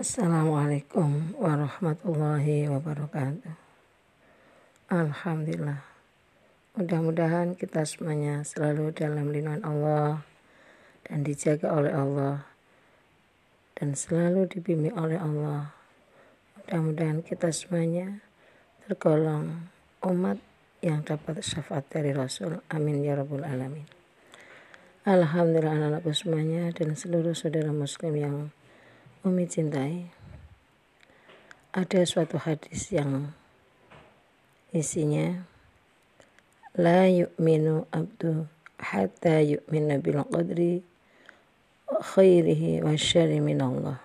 Assalamualaikum warahmatullahi wabarakatuh. Alhamdulillah. Mudah-mudahan kita semuanya selalu dalam lindungan Allah dan dijaga oleh Allah dan selalu dibimbing oleh Allah. Mudah-mudahan kita semuanya tergolong umat yang dapat syafaat dari Rasul. Amin ya rabbul alamin. Alhamdulillah anak-anakku semuanya dan seluruh saudara muslim yang Umi cintai. Ada suatu hadis yang isinya la yu'minu abdu hatta yu'mina bil qadri khairihi wa syari minallah.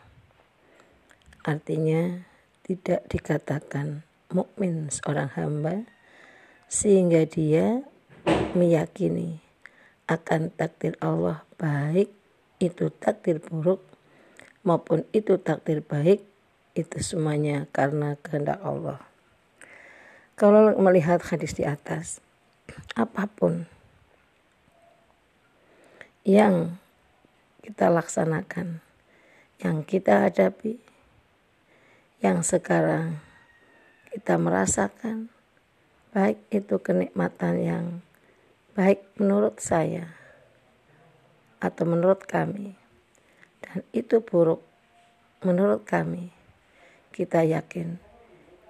Artinya tidak dikatakan mukmin seorang hamba sehingga dia meyakini akan takdir Allah baik itu takdir buruk maupun itu takdir baik itu semuanya karena kehendak Allah. Kalau melihat hadis di atas, apa pun yang kita laksanakan, yang kita hadapi, yang sekarang kita merasakan, baik itu kenikmatan yang baik menurut saya atau menurut kami itu buruk menurut kami. Kita yakin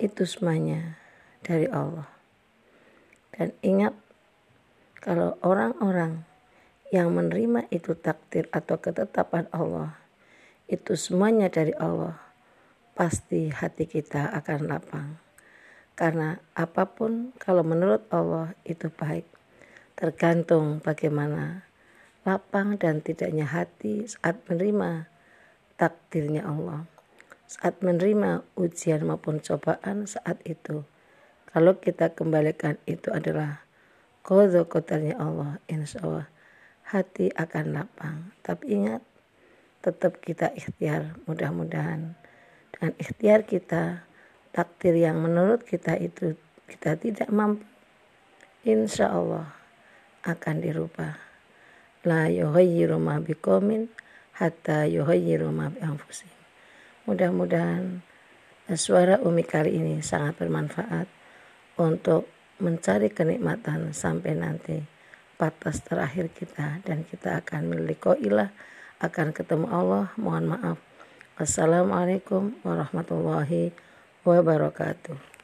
itu semuanya dari Allah. Dan ingat kalau orang-orang yang menerima itu takdir atau ketetapan Allah itu semuanya dari Allah pasti hati kita akan lapang. Karena apa pun kalau menurut Allah itu baik. Tergantung bagaimana lapang dan tidaknya hati saat menerima takdirnya Allah. Saat menerima ujian maupun cobaan saat itu. Kalau kita kembalikan itu adalah kodo kotarnya Allah. Insya Allah hati akan lapang. Tapi ingat tetap kita ikhtiar mudah-mudahan. Dengan ikhtiar kita takdir yang menurut kita itu kita tidak mampu. Insya Allah akan dirubah la yughayyiru ma biqaumin hatta yughayyiru ma bi. Mudah-mudahan suara Umi kali ini sangat bermanfaat untuk mencari kenikmatan sampai nanti batas terakhir kita dan kita akan ilah akan ketemu Allah. Mohon maaf. Wassalamualaikum warahmatullahi wabarakatuh.